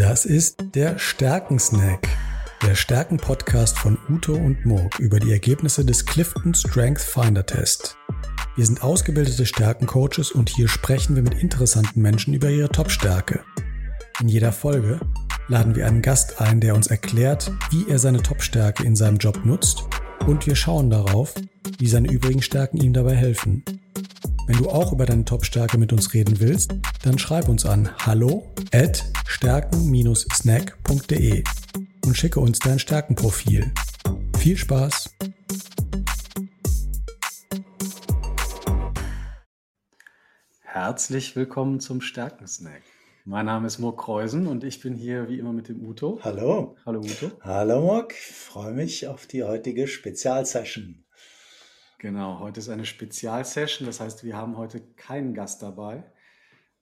Das ist der Stärkensnack, der Stärken-Podcast von Uto und Murk über die Ergebnisse des Clifton Strength Finder Test. Wir sind ausgebildete Stärkencoaches und hier sprechen wir mit interessanten Menschen über ihre Top-Stärke. In jeder Folge laden wir einen Gast ein, der uns erklärt, wie er seine Top-Stärke in seinem Job nutzt und wir schauen darauf, wie seine übrigen Stärken ihm dabei helfen. Wenn du auch über deine Top-Stärke mit uns reden willst, dann schreib uns an hallo at stärken-snack.de und schicke uns dein Stärkenprofil. Viel Spaß! Herzlich willkommen zum Stärkensnack. Mein Name ist Murk Kreusen und ich bin hier wie immer mit dem Uto. Hallo. Hallo Uto. Hallo Murk, freue mich auf die heutige Spezialsession. Genau, heute ist eine Spezialsession. Das heißt, wir haben heute keinen Gast dabei,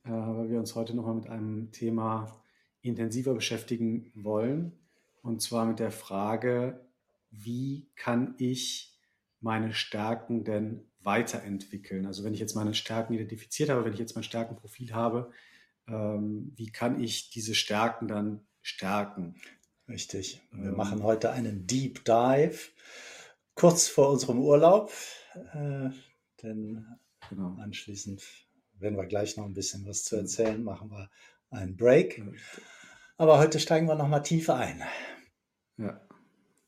äh, weil wir uns heute nochmal mit einem Thema intensiver beschäftigen wollen. Und zwar mit der Frage, wie kann ich meine Stärken denn weiterentwickeln? Also wenn ich jetzt meine Stärken identifiziert habe, wenn ich jetzt mein Stärkenprofil habe, ähm, wie kann ich diese Stärken dann stärken? Richtig. Wir ähm, machen heute einen Deep Dive kurz vor unserem Urlaub, äh, denn genau. anschließend werden wir gleich noch ein bisschen was zu erzählen, machen wir einen Break. Aber heute steigen wir noch mal tiefer ein. Ja,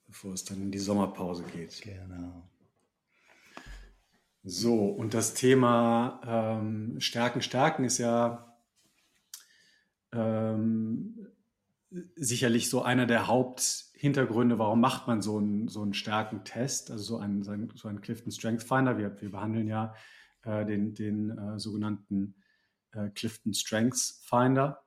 bevor es dann in die Sommerpause geht. Genau. So, und das Thema ähm, Stärken, Stärken ist ja ähm, sicherlich so einer der Haupt- Hintergründe, warum macht man so einen, so einen starken Test, also so einen, so einen Clifton Strength Finder. Wir, wir behandeln ja äh, den, den äh, sogenannten äh, Clifton Strengths Finder.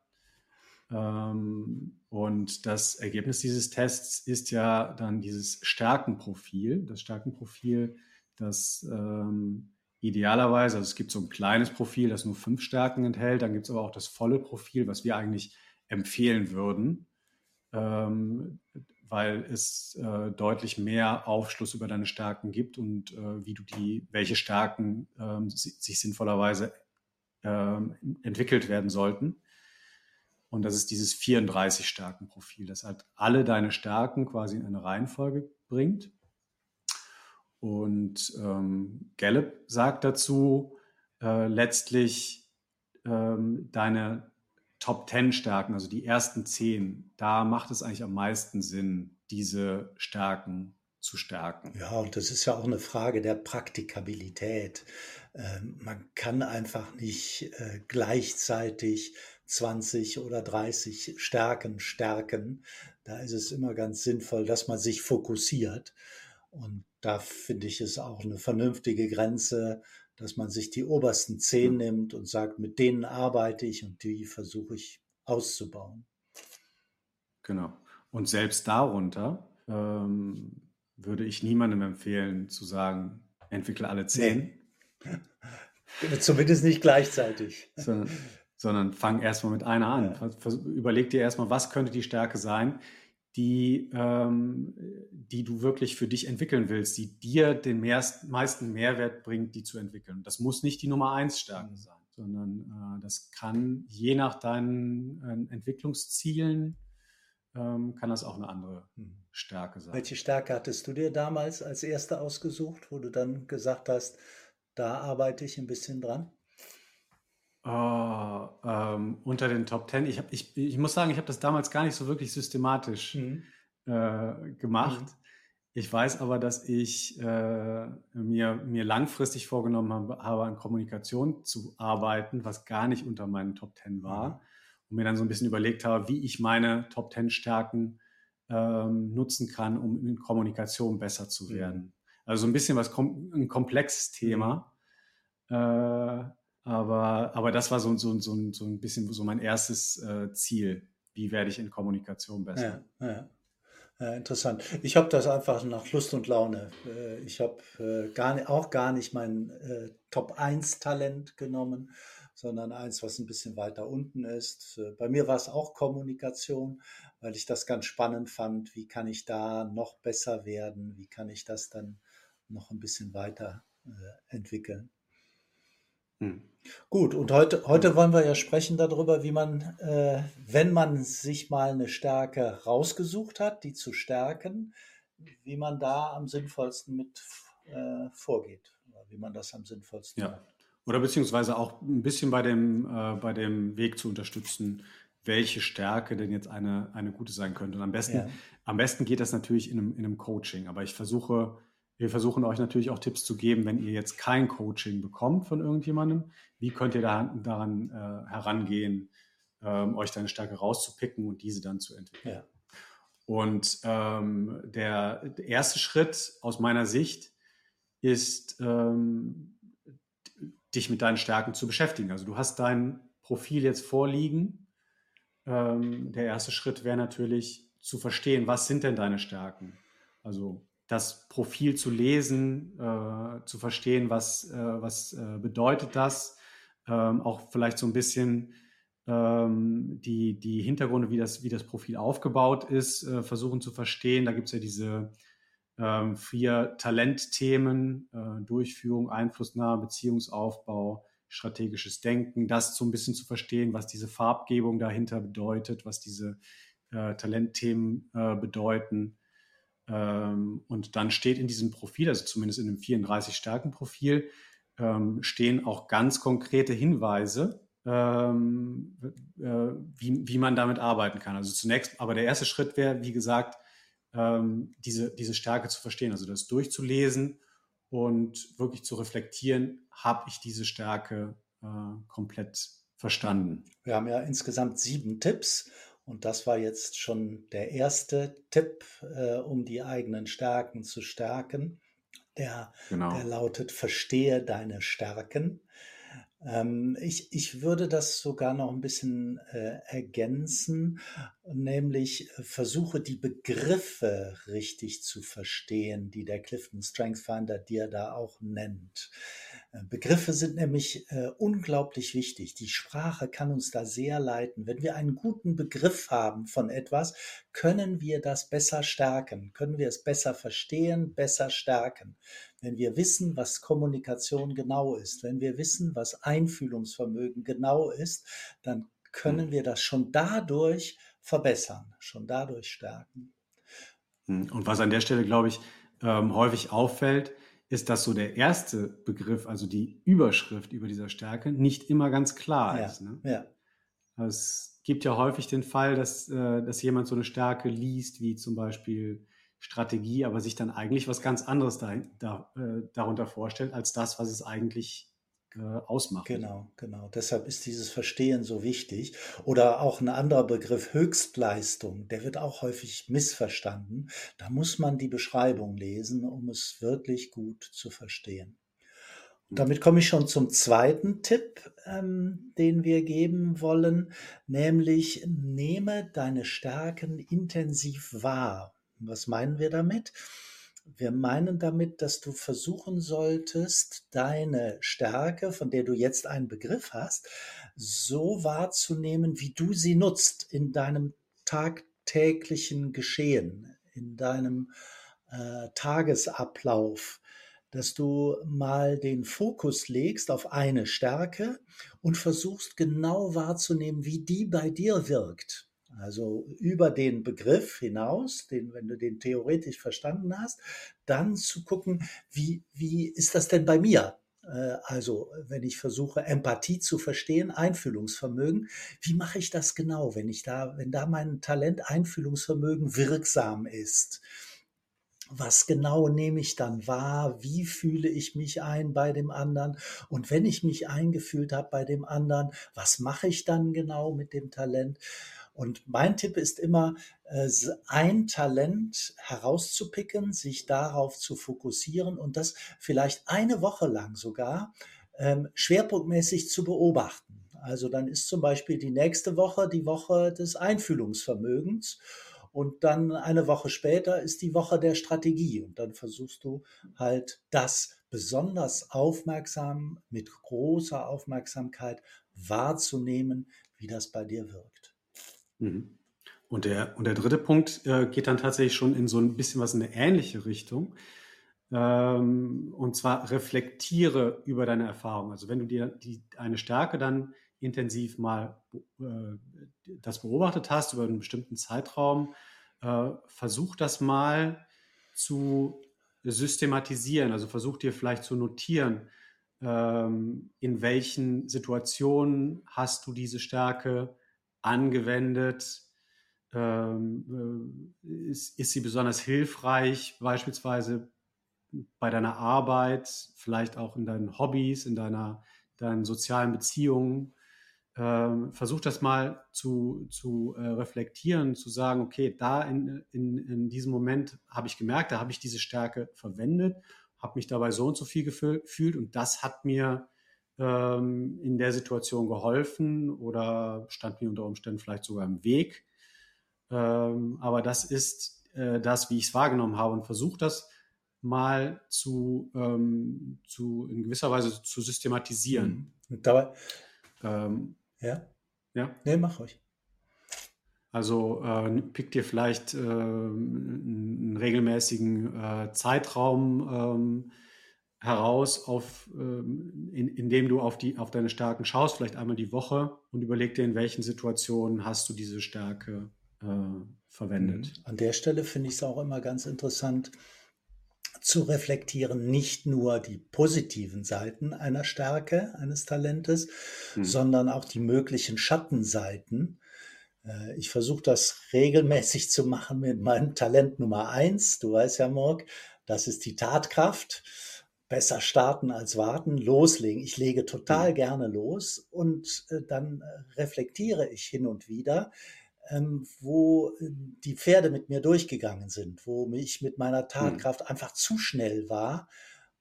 Ähm, und das Ergebnis dieses Tests ist ja dann dieses Stärkenprofil. Das Stärkenprofil, das ähm, idealerweise, also es gibt so ein kleines Profil, das nur fünf Stärken enthält, dann gibt es aber auch das volle Profil, was wir eigentlich empfehlen würden. Ähm, weil es äh, deutlich mehr Aufschluss über deine Stärken gibt und äh, wie du die, welche Stärken äh, sich sinnvollerweise ähm, entwickelt werden sollten. Und das ist dieses 34 Stärken Profil, das halt alle deine Stärken quasi in eine Reihenfolge bringt. Und ähm, Gallup sagt dazu äh, letztlich ähm, deine Top 10 Stärken, also die ersten 10, da macht es eigentlich am meisten Sinn, diese Stärken zu stärken. Ja, und das ist ja auch eine Frage der Praktikabilität. Ähm, man kann einfach nicht äh, gleichzeitig 20 oder 30 Stärken stärken. Da ist es immer ganz sinnvoll, dass man sich fokussiert. Und da finde ich es auch eine vernünftige Grenze, dass man sich die obersten zehn nimmt und sagt, mit denen arbeite ich und die versuche ich auszubauen. Genau. Und selbst darunter ähm, würde ich niemandem empfehlen zu sagen, entwickle alle zehn. Nee. Zumindest nicht gleichzeitig. sondern, sondern fang erstmal mit einer an. Überleg dir erstmal, was könnte die Stärke sein, die, ähm, die du wirklich für dich entwickeln willst, die dir den mehr, meisten Mehrwert bringt, die zu entwickeln. Das muss nicht die Nummer eins Stärke mhm. sein, sondern äh, das kann je nach deinen äh, Entwicklungszielen ähm, kann das auch eine andere mhm. Stärke sein. Welche Stärke hattest du dir damals als erste ausgesucht, wo du dann gesagt hast, da arbeite ich ein bisschen dran? Oh, ähm, unter den Top Ten. Ich, hab, ich, ich muss sagen, ich habe das damals gar nicht so wirklich systematisch mhm. äh, gemacht. Mhm. Ich weiß aber, dass ich äh, mir, mir langfristig vorgenommen habe, habe, an Kommunikation zu arbeiten, was gar nicht unter meinen Top Ten war. Mhm. Und mir dann so ein bisschen überlegt habe, wie ich meine Top Ten Stärken ähm, nutzen kann, um in Kommunikation besser zu mhm. werden. Also so ein bisschen was, ein komplexes Thema. Mhm. Äh, aber, aber das war so, so, so, so ein bisschen so mein erstes äh, Ziel. Wie werde ich in Kommunikation besser? Ja, ja. ja interessant. Ich habe das einfach nach Lust und Laune. Äh, ich habe äh, gar, auch gar nicht mein äh, Top-1-Talent genommen, sondern eins, was ein bisschen weiter unten ist. Bei mir war es auch Kommunikation, weil ich das ganz spannend fand. Wie kann ich da noch besser werden? Wie kann ich das dann noch ein bisschen weiter entwickeln? Hm. Gut, und heute, heute wollen wir ja sprechen darüber, wie man, äh, wenn man sich mal eine Stärke rausgesucht hat, die zu stärken, wie man da am sinnvollsten mit äh, vorgeht, wie man das am sinnvollsten ja. macht. Oder beziehungsweise auch ein bisschen bei dem, äh, bei dem Weg zu unterstützen, welche Stärke denn jetzt eine, eine gute sein könnte. Und am besten, ja. am besten geht das natürlich in einem, in einem Coaching. Aber ich versuche, wir versuchen euch natürlich auch Tipps zu geben, wenn ihr jetzt kein Coaching bekommt von irgendjemandem. Wie könnt ihr da, daran äh, herangehen, ähm, euch deine Stärke rauszupicken und diese dann zu entwickeln? Ja. Und ähm, der, der, erste Schritt aus meiner Sicht ist, ähm, dich mit deinen Stärken zu beschäftigen. Also du hast dein Profil jetzt vorliegen. Ähm, der erste Schritt wäre natürlich zu verstehen, was sind denn deine Stärken? Also das Profil zu lesen, äh, zu verstehen, was, äh, was äh, bedeutet das, ähm, auch vielleicht so ein bisschen ähm, die, die Hintergründe, wie das, wie das Profil aufgebaut ist, äh, versuchen zu verstehen. Da gibt es ja diese ähm, vier Talentthemen, äh, Durchführung, Einflussnahme, Beziehungsaufbau, strategisches Denken, das so ein bisschen zu verstehen, was diese Farbgebung dahinter bedeutet, was diese äh, Talentthemen bedeuten. Ähm, und dann steht in diesem Profil, also zumindest in dem 34-Stärken-Profil, ähm, stehen auch ganz konkrete Hinweise, ähm, äh, wie, wie man damit arbeiten kann. Also zunächst, aber der erste Schritt wäre, wie gesagt, diese, diese Stärke zu verstehen, also das durchzulesen und wirklich zu reflektieren, habe ich diese Stärke äh, komplett verstanden. Wir haben ja insgesamt sieben Tipps und das war jetzt schon der erste Tipp, äh, um die eigenen Stärken zu stärken. Der, genau. der lautet, verstehe deine Stärken. Ähm, ich, ich würde das sogar noch ein bisschen äh, ergänzen, nämlich äh, versuche die Begriffe richtig zu verstehen, die der Clifton Strength Finder dir da auch nennt. Begriffe sind nämlich äh, unglaublich wichtig. Die Sprache kann uns da sehr leiten. Wenn wir einen guten Begriff haben von etwas, können wir das besser stärken, können wir es besser verstehen, besser stärken. Wenn wir wissen, was Kommunikation genau ist, wenn wir wissen, was Einfühlungsvermögen genau ist, dann können hm. wir das schon dadurch verbessern, schon dadurch stärken. Hm, und was an der Stelle, glaube ich, ähm, häufig auffällt, ist, dass so der erste Begriff, also die Überschrift über dieser Stärke, nicht immer ganz klar ja, ist. Ne? Ja. Es gibt ja häufig den Fall, dass, äh, dass jemand so eine Stärke liest, wie zum Beispiel Strategie, aber sich dann eigentlich was ganz anderes da, da, äh, darunter vorstellt, als das, was es eigentlich äh, ausmacht. Genau, genau. Deshalb ist dieses Verstehen so wichtig. Oder auch ein anderer Begriff, Höchstleistung, der wird auch häufig missverstanden. Da muss man die Beschreibung lesen, um es wirklich gut zu verstehen. Damit komme ich schon zum zweiten Tipp, ähm, den wir geben wollen, nämlich nehme deine Stärken intensiv wahr. Was meinen wir damit? Wir meinen damit, dass du versuchen solltest, deine Stärke, von der du jetzt einen Begriff hast, so wahrzunehmen, wie du sie nutzt in deinem tagtäglichen Geschehen, in deinem äh, Tagesablauf, dass du mal den Fokus legst auf eine Stärke und versuchst genau wahrzunehmen, wie die bei dir wirkt. Also über den Begriff hinaus, den, wenn du den theoretisch verstanden hast, dann zu gucken, wie, wie ist das denn bei mir? Äh, also, wenn ich versuche, Empathie zu verstehen, Einfühlungsvermögen, wie mache ich das genau, wenn ich da, wenn da mein Talent Einfühlungsvermögen wirksam ist? was genau nehme ich dann wahr, wie fühle ich mich ein bei dem anderen und wenn ich mich eingefühlt habe bei dem anderen, was mache ich dann genau mit dem Talent? Und mein Tipp ist immer, äh, ein Talent herauszupicken, sich darauf zu fokussieren und das vielleicht eine Woche lang sogar ähm, schwerpunktmäßig zu beobachten. Also dann ist zum Beispiel die nächste Woche die Woche des Einfühlungsvermögens. Und dann eine Woche später ist die Woche der Strategie. Und dann versuchst du halt das besonders aufmerksam, mit großer Aufmerksamkeit wahrzunehmen, wie das bei dir wirkt. Mhm. Und der, und der dritte Punkt äh, geht dann tatsächlich schon in so ein bisschen was in eine ähnliche Richtung. Ähm, und zwar reflektiere über deine Erfahrung. Also wenn du dir die, eine Stärke dann intensiv mal äh, das beobachtet hast über einen bestimmten Zeitraum, äh, versuch das mal zu systematisieren. Also versuch dir vielleicht zu notieren, ähm, in welchen Situationen hast du diese Stärke angewendet, ähm, äh, ist, ist sie besonders hilfreich, beispielsweise bei deiner Arbeit, vielleicht auch in deinen Hobbys, in deiner, deinen sozialen Beziehungen. Ähm, versuch das mal zu, zu äh, reflektieren, zu sagen, okay, da in, in, in diesem Moment habe ich gemerkt, da habe ich diese Stärke verwendet, habe mich dabei so und so viel gefühlt und das hat mir ähm, in der Situation geholfen oder stand mir unter Umständen vielleicht sogar im Weg. Ähm, aber das ist äh, das, wie ich es wahrgenommen habe und versuche das mal zu, ähm, zu in gewisser Weise zu systematisieren. Mhm. Und dabei, ähm, ja? Ja? Nee, mach euch. Also äh, pick dir vielleicht äh, einen regelmäßigen äh, Zeitraum ähm, heraus, auf, ähm, in, in dem du auf, die, auf deine Stärken schaust, vielleicht einmal die Woche und überleg dir, in welchen Situationen hast du diese Stärke äh, verwendet. Mhm. An der Stelle finde ich es auch immer ganz interessant zu reflektieren, nicht nur die positiven Seiten einer Stärke, eines Talentes, mhm. sondern auch die möglichen Schattenseiten. Äh, ich versuche das regelmäßig zu machen mit meinem Talent Nummer eins. Du weißt ja, Morg, das ist die Tatkraft besser starten als warten, loslegen. Ich lege total mhm. gerne los und äh, dann äh, reflektiere ich hin und wieder, ähm, wo äh, die Pferde mit mir durchgegangen sind, wo ich mit meiner mhm. Tatkraft mhm. einfach zu schnell war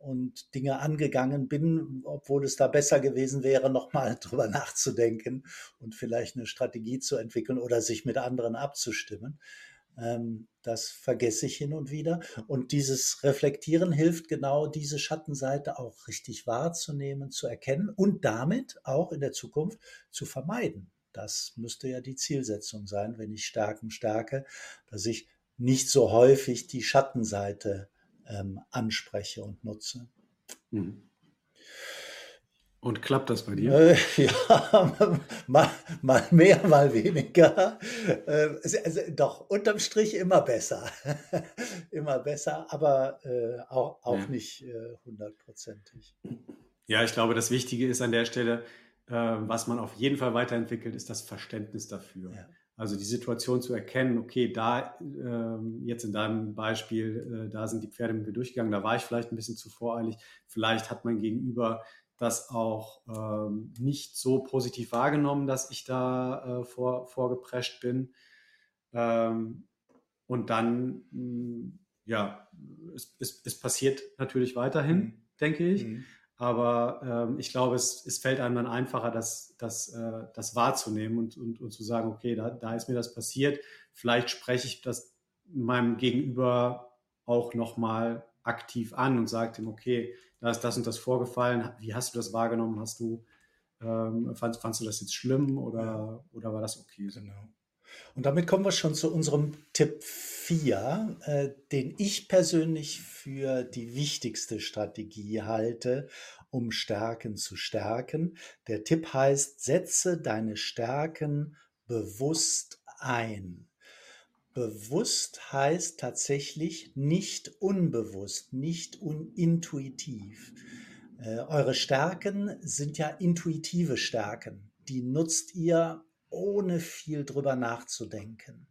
und Dinge angegangen bin, obwohl es da besser gewesen wäre, nochmal drüber nachzudenken und vielleicht eine Strategie zu entwickeln oder sich mit anderen abzustimmen. Ähm, das vergesse ich hin und wieder. Und dieses Reflektieren hilft genau, diese Schattenseite auch richtig wahrzunehmen, zu erkennen und damit auch in der Zukunft zu vermeiden. Das müsste ja die Zielsetzung sein, wenn ich Stärken stärke, dass ich nicht so häufig die Schattenseite ähm, anspreche und nutze. Mhm. Und klappt das bei dir? Äh, ja, mal, mal, mehr, mal weniger. Äh, also, doch, unterm Strich immer besser. immer besser, aber äh, auch, auch ja. nicht äh, hundertprozentig. ja, ich glaube, das Wichtige ist an der Stelle, äh, was man auf jeden Fall weiterentwickelt, ist das Verständnis dafür. Ja. Also die Situation zu erkennen, okay, da ähm, jetzt in deinem Beispiel, äh, da sind die Pferde mit mir durchgegangen, da war ich vielleicht ein bisschen zu voreilig. Vielleicht hat mein Gegenüber das auch ähm, nicht so positiv wahrgenommen, dass ich da äh, vor, vorgeprescht bin. Ähm, und dann, mh, hm, ja, es, es, es, passiert natürlich weiterhin, mhm. denke ich. Mhm. Aber ähm, ich glaube, es, es fällt einem dann einfacher, das, das, äh, das wahrzunehmen und, und, und zu sagen, okay, da, da ist mir das passiert. Vielleicht spreche ich das meinem Gegenüber auch nochmal aktiv an und sage ihm, okay, da ist das und das vorgefallen. Wie hast du das wahrgenommen? Hast du, ähm, fand, fandst du das jetzt schlimm oder, oder war das okay? Genau. Und damit kommen wir schon zu unserem Tipp 4, äh, den ich persönlich für die wichtigste Strategie halte, um Stärken zu stärken. Der Tipp heißt, setze deine Stärken bewusst ein. Bewusst heißt tatsächlich nicht unbewusst, nicht unintuitiv. Äh, eure Stärken sind ja intuitive Stärken. Die nutzt ihr ohne viel drüber nachzudenken.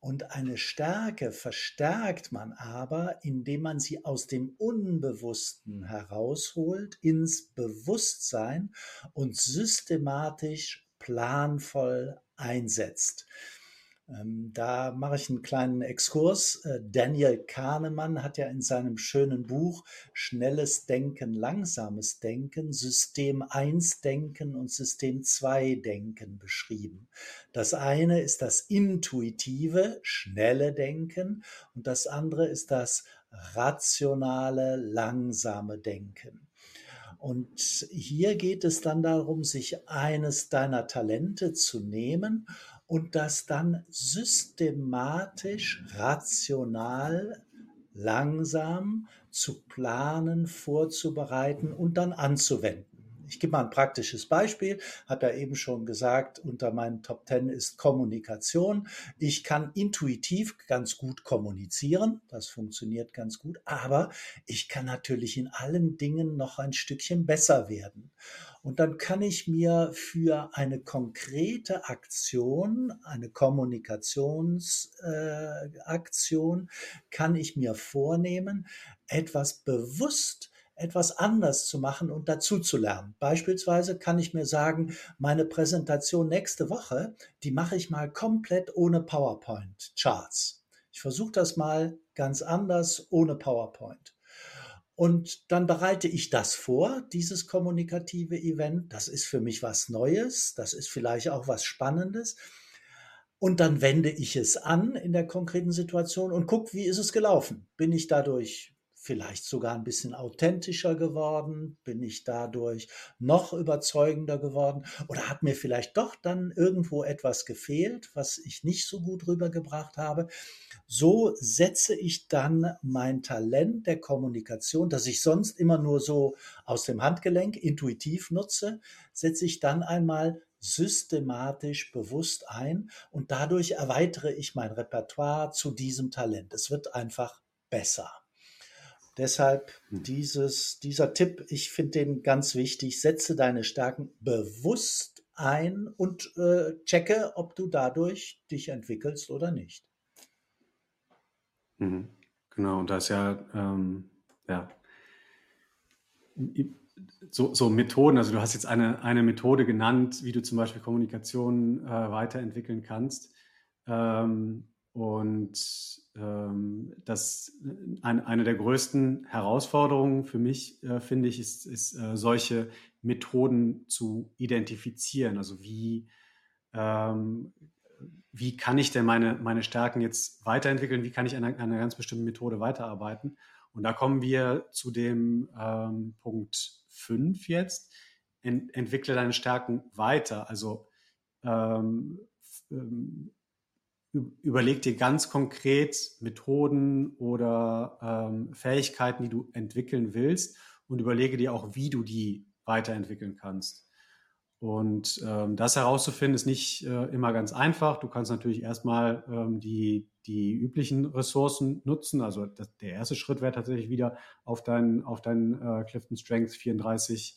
Und eine Stärke verstärkt man aber, indem man sie aus dem Unbewussten herausholt, ins Bewusstsein und systematisch planvoll einsetzt. Ähm, da mache ich einen kleinen Exkurs. Äh, Daniel Kahnemann hat ja in seinem schönen Buch Schnelles Denken, langsames Denken, System 1 Denken und System 2 Denken beschrieben. Das eine ist das intuitive, schnelle Denken und das andere ist das rationale, langsame Denken. Und hier geht es dann darum, sich eines deiner Talente zu nehmen und das dann systematisch, rational, langsam zu planen, vorzubereiten und dann anzuwenden. Ich gebe mal ein praktisches Beispiel, hat er eben schon gesagt, unter meinen Top Ten ist Kommunikation. Ich kann intuitiv ganz gut kommunizieren, das funktioniert ganz gut, aber ich kann natürlich in allen Dingen noch ein Stückchen besser werden. Und dann kann ich mir für eine konkrete Aktion, eine Kommunikationsaktion, äh, kann ich mir vornehmen, etwas bewusst etwas anders zu machen und dazu zu lernen. Beispielsweise kann ich mir sagen, meine Präsentation nächste Woche, die mache ich mal komplett ohne PowerPoint-Charts. Ich versuche das mal ganz anders ohne PowerPoint. Und dann bereite ich das vor, dieses kommunikative Event. Das ist für mich was Neues, das ist vielleicht auch was Spannendes. Und dann wende ich es an in der konkreten Situation und gucke, wie ist es gelaufen? Bin ich dadurch vielleicht sogar ein bisschen authentischer geworden? Bin ich dadurch noch überzeugender geworden? Oder hat mir vielleicht doch dann irgendwo etwas gefehlt, was ich nicht so gut rübergebracht habe? So setze ich dann mein Talent der Kommunikation, das ich sonst immer nur so aus dem Handgelenk intuitiv nutze, setze ich dann einmal systematisch bewusst ein und dadurch erweitere ich mein Repertoire zu diesem Talent. Es wird einfach besser. Deshalb hm. dieses, dieser Tipp, ich finde den ganz wichtig. Setze deine Stärken bewusst ein und äh, checke, ob du dadurch dich entwickelst oder nicht. Mhm. Genau, und da ist ja, ähm, ja, so, so, Methoden, also du hast jetzt eine, eine Methode genannt, wie du zum Beispiel Kommunikation äh, weiterentwickeln kannst. Ähm, und ähm, das ein, eine der größten Herausforderungen für mich, äh, finde ich, ist, ist äh, solche Methoden zu identifizieren. Also wie, ähm, wie kann ich denn meine, meine Stärken jetzt weiterentwickeln? Wie kann ich an einer, einer ganz bestimmten Methode weiterarbeiten? Und da kommen wir zu dem ähm, Punkt 5 jetzt. Ent, entwickle deine Stärken weiter. Also ähm, ähm überleg dir ganz konkret Methoden oder ähm, Fähigkeiten, die du entwickeln willst und überlege dir auch, wie du die weiterentwickeln kannst. Und ähm, das herauszufinden ist nicht äh, immer ganz einfach. Du kannst natürlich erstmal ähm, die, die üblichen Ressourcen nutzen. Also das, der erste Schritt wäre tatsächlich wieder auf dein, auf dein äh, Clifton Strength 34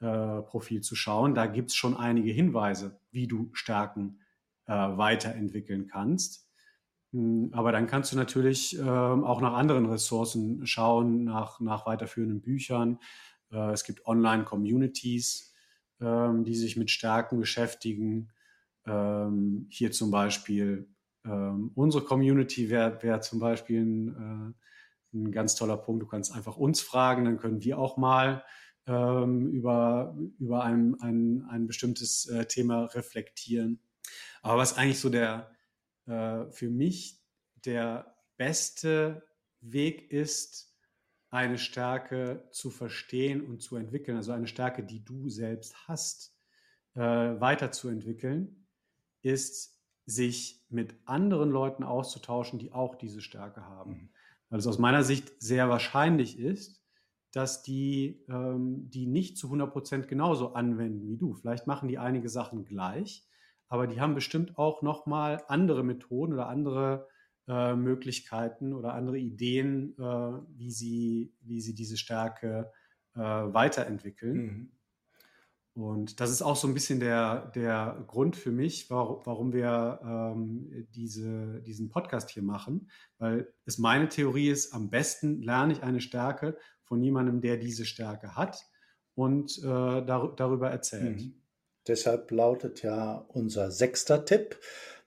äh, Profil zu schauen. Da gibt es schon einige Hinweise, wie du Stärken äh, weiterentwickeln kannst. Hm, aber dann kannst du natürlich ähm, auch nach anderen Ressourcen schauen, nach, nach weiterführenden Büchern. Äh, es gibt Online-Communities, ähm, die sich mit Stärken beschäftigen. Ähm, hier zum Beispiel ähm, unsere Community wäre wär zum Beispiel ein, äh, ein ganz toller Punkt. Du kannst einfach uns fragen, dann können wir auch mal ähm, über, über ein, ein, ein bestimmtes äh, Thema reflektieren. Aber was eigentlich so der, äh, für mich der beste Weg ist, eine Stärke zu verstehen und zu entwickeln, also eine Stärke, die du selbst hast, äh, weiterzuentwickeln, ist, sich mit anderen Leuten auszutauschen, die auch diese Stärke haben. Mhm. Weil es aus meiner Sicht sehr wahrscheinlich ist, dass die ähm, die nicht zu 100 Prozent genauso anwenden wie du. Vielleicht machen die einige Sachen gleich, aber die haben bestimmt auch nochmal andere Methoden oder andere äh, Möglichkeiten oder andere Ideen, äh, wie, sie, wie sie diese Stärke äh, weiterentwickeln. Mhm. Und das ist auch so ein bisschen der, der Grund für mich, warum, warum wir ähm, diese, diesen Podcast hier machen, weil es meine Theorie ist, am besten lerne ich eine Stärke von jemandem, der diese Stärke hat und äh, dar darüber erzählt. Mhm. Deshalb lautet ja unser sechster Tipp,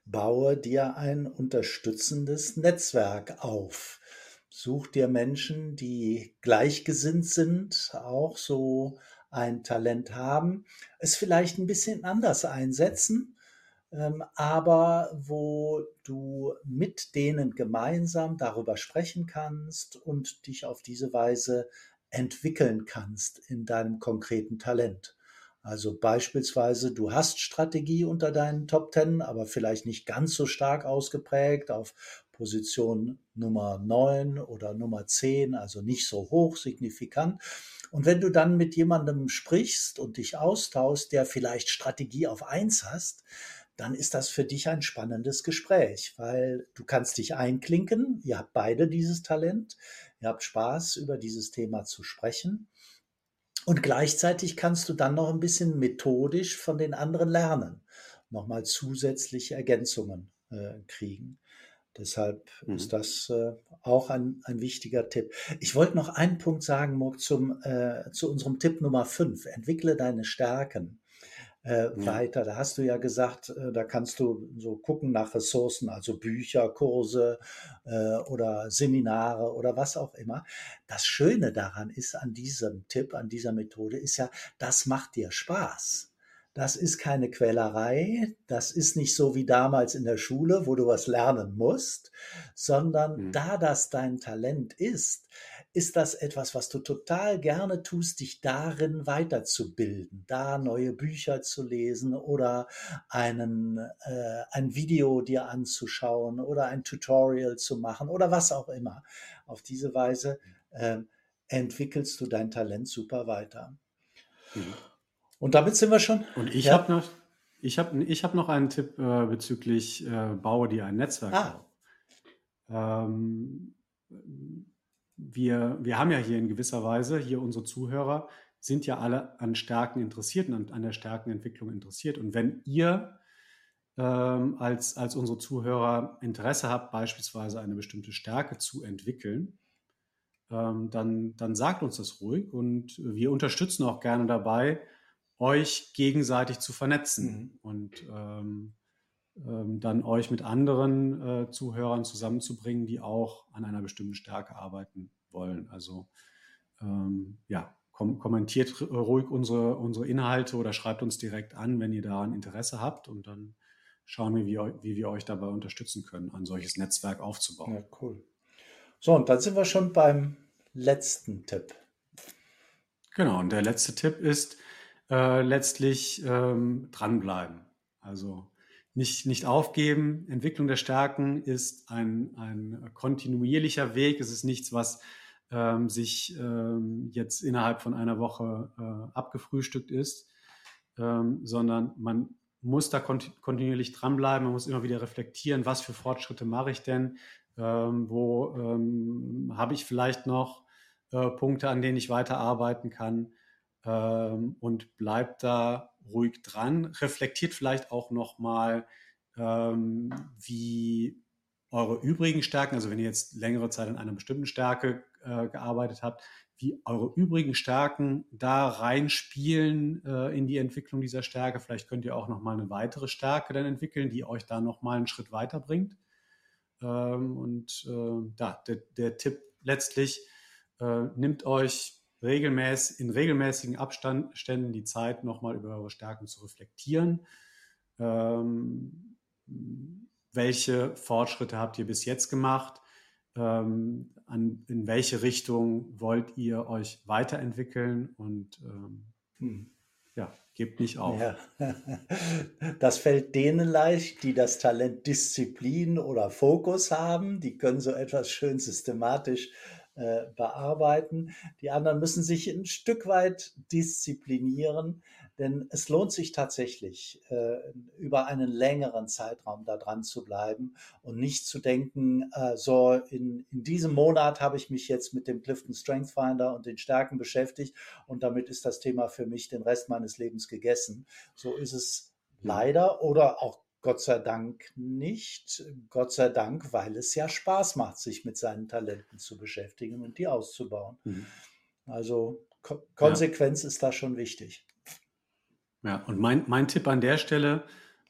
baue dir ein unterstützendes Netzwerk auf. Such dir Menschen, die gleichgesinnt sind, auch so ein Talent haben, es vielleicht ein bisschen anders einsetzen, ähm, aber wo du mit denen gemeinsam darüber sprechen kannst und dich auf diese Weise entwickeln kannst in deinem konkreten Talent. Also beispielsweise, du hast Strategie unter deinen Top Ten, aber vielleicht nicht ganz so stark ausgeprägt auf Position Nummer 9 oder Nummer 10, also nicht so hoch signifikant. Und wenn du dann mit jemandem sprichst und dich austauschst, der vielleicht Strategie auf 1 hast, dann ist das für dich ein spannendes Gespräch, weil du kannst dich einklinken, ihr habt beide dieses Talent, ihr habt Spaß, über dieses Thema zu sprechen. Und gleichzeitig kannst du dann noch ein bisschen methodisch von den anderen lernen, nochmal zusätzliche Ergänzungen äh, kriegen. Deshalb mhm. ist das äh, auch ein, ein wichtiger Tipp. Ich wollte noch einen Punkt sagen, Murk, zum, äh, zu unserem Tipp Nummer 5. Entwickle deine Stärken äh, ja. weiter. Da hast du ja gesagt, äh, da kannst du so gucken nach Ressourcen, also Bücher, Kurse äh, oder Seminare oder was auch immer. Das Schöne daran ist an diesem Tipp, an dieser Methode, ist ja, das macht dir Spaß. Das ist keine Quälerei, das ist nicht so wie damals in der Schule, wo du was lernen musst, sondern mhm. da das dein Talent ist, ist das etwas, was du total gerne tust, dich darin weiterzubilden, da neue Bücher zu lesen oder einen, äh, ein Video dir anzuschauen oder ein Tutorial zu machen oder was auch immer. Auf diese Weise äh, entwickelst du dein Talent super weiter. Mhm. Und damit sind wir schon. Und ich ja? habe noch, ich hab, ich hab noch einen Tipp äh, bezüglich äh, Baue dir ein Netzwerk ah. Ähm, wir, wir haben ja hier in gewisser Weise, hier unsere Zuhörer sind ja alle an Stärken interessiert und an der Stärkenentwicklung interessiert. Und wenn ihr ähm, als, als unsere Zuhörer Interesse habt, beispielsweise eine bestimmte Stärke zu entwickeln, ähm, dann, dann sagt uns das ruhig und wir unterstützen auch gerne dabei, euch gegenseitig zu vernetzen mhm. und ähm, dann euch mit anderen äh, Zuhörern zusammenzubringen, die auch an einer bestimmten Stärke arbeiten wollen. Also ähm, ja, kom kommentiert ruhig unsere, unsere Inhalte oder schreibt uns direkt an, wenn ihr da ein Interesse habt und dann schauen wir, wie, wie wir euch dabei unterstützen können, ein solches Netzwerk aufzubauen. Ja, cool. So, und dann sind wir schon beim letzten Tipp. Genau, und der letzte Tipp ist äh, letztlich ähm, dranbleiben. Also nicht, nicht aufgeben. Entwicklung der Stärken ist ein, ein kontinuierlicher Weg. Es ist nichts, was ähm, sich ähm, jetzt innerhalb von einer Woche äh, abgefrühstückt ist, ähm, sondern man muss da kont kontinuierlich dranbleiben. Man muss immer wieder reflektieren, was für Fortschritte mache ich denn? Ähm, wo ähm, habe ich vielleicht noch äh, Punkte, an denen ich weiterarbeiten kann? Ähm, und bleibt da ruhig dran, reflektiert vielleicht auch nochmal, ähm, wie eure übrigen Stärken, also wenn ihr jetzt längere Zeit an einer bestimmten Stärke äh, gearbeitet habt, wie eure übrigen Stärken da reinspielen äh, in die Entwicklung dieser Stärke. Vielleicht könnt ihr auch nochmal eine weitere Stärke dann entwickeln, die euch da nochmal einen Schritt weiterbringt. Ähm, und äh, da, der, der Tipp letztlich, äh, nimmt euch regelmäßig, in regelmäßigen Abständen die Zeit, nochmal über eure Stärken zu reflektieren. Ähm, welche Fortschritte habt ihr bis jetzt gemacht? Ähm, an, in welche Richtung wollt ihr euch weiterentwickeln? Und ähm, hm. ja, gebt nicht auf. Ja. Das fällt denen leicht, die das Talent Disziplin oder Fokus haben. Die können so etwas schön systematisch äh, bearbeiten. Die anderen müssen sich ein Stück weit disziplinieren, denn es lohnt sich tatsächlich, äh, über einen längeren Zeitraum da dran zu bleiben und nicht zu denken, äh, so in, in diesem Monat habe ich mich jetzt mit dem Clifton Strength Finder und den Stärken beschäftigt und damit ist das Thema für mich den Rest meines Lebens gegessen. So ist es leider oder auch Gott sei Dank nicht. Gott sei Dank, weil es ja Spaß macht, sich mit seinen Talenten zu beschäftigen und die auszubauen. Mhm. Also Ko Konsequenz ja. ist da schon wichtig. Ja, und mein, mein Tipp an der Stelle,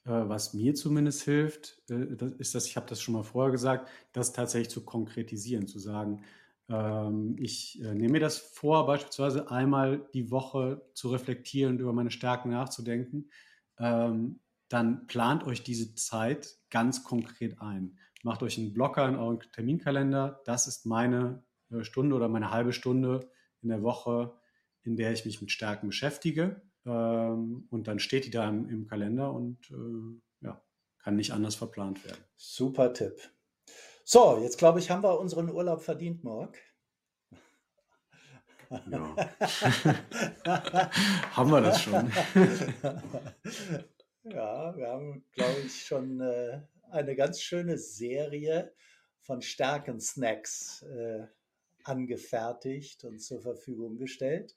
äh, was mir zumindest hilft, äh, das ist, dass ich habe das schon mal vorher gesagt, das tatsächlich zu konkretisieren, zu sagen, ähm, ich äh, nehme mir das vor, beispielsweise einmal die Woche zu reflektieren und über meine Stärken nachzudenken. Ähm, dann plant euch diese Zeit ganz konkret ein. Macht euch einen Blocker in euren Terminkalender. Das ist meine äh, Stunde oder meine halbe Stunde in der Woche, in der ich mich mit Stärken beschäftige. Ähm, und dann steht die da im, Kalender und äh, ja, kann nicht anders verplant werden. Super Tipp. So, jetzt glaube ich, haben wir unseren Urlaub verdient, Morg. Ja. haben wir das schon? ja, wir haben, glaube ich, schon äh, eine ganz schöne Serie von Stärken-Snacks äh, angefertigt und zur Verfügung gestellt.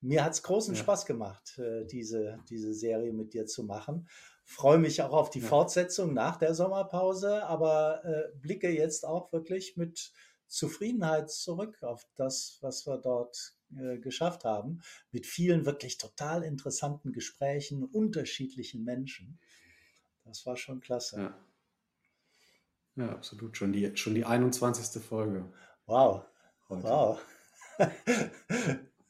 Mir hat es großen ja. Spaß gemacht, äh, diese, diese Serie mit dir zu machen. Freue mich auch auf die ja. Fortsetzung nach der Sommerpause, aber äh, blicke jetzt auch wirklich mit Zufriedenheit zurück auf das, was wir dort äh, geschafft haben, mit vielen wirklich total interessanten Gesprächen, unterschiedlichen Menschen. Das war schon klasse. Ja, ja absolut. Schon die, schon die 21. Folge. Wow. Heute. Wow.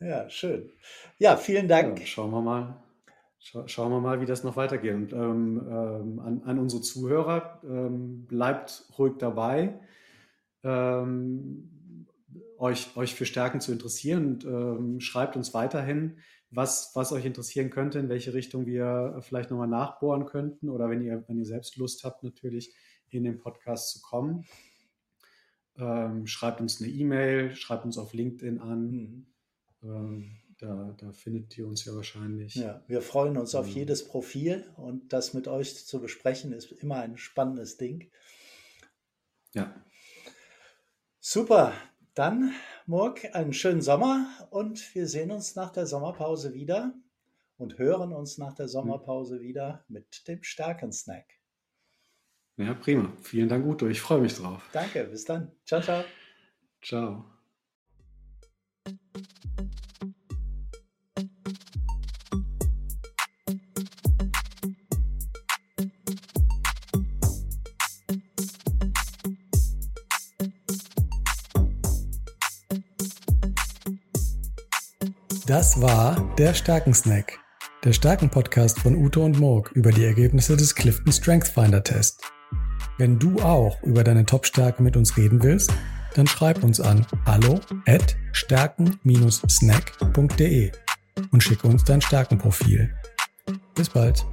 ja, schön. Ja, vielen Dank. Ja, schauen wir mal. schauen wir mal, wie das noch weitergeht. Und ähm, ähm, an, an, unsere Zuhörer, ähm, bleibt ruhig dabei ähm, euch, euch für Stärken zu interessieren und ähm, schreibt uns weiterhin, was, was euch interessieren könnte, in welche Richtung wir vielleicht nochmal nachbohren könnten oder wenn ihr, wenn ihr selbst Lust habt, natürlich in den Podcast zu kommen. Ähm, schreibt uns eine E-Mail, schreibt uns auf LinkedIn an. Mhm. Ähm, da, da, findet ihr uns ja wahrscheinlich. Ja, wir freuen uns auf ähm. jedes Profil und das mit euch zu besprechen ist immer ein spannendes Ding. Ja. Super, dann, Murk, einen schönen Sommer und wir sehen uns nach der Sommerpause wieder und hören uns nach der Sommerpause wieder mit dem Stärken-Snack. Ja, prima. Vielen Dank, Uto. Ich freue mich drauf. Danke, bis dann. Ciao, ciao. Ciao. Das war der Stärkensnack, der Stärken-Podcast von Ute und Morg über die Ergebnisse des Clifton Strength Finder Test. Wenn du auch über deine Top-Stärke mit uns reden willst, dann schreib uns an hallo at stärken-snack.de und schicke uns dein Stärkenprofil. Bis bald.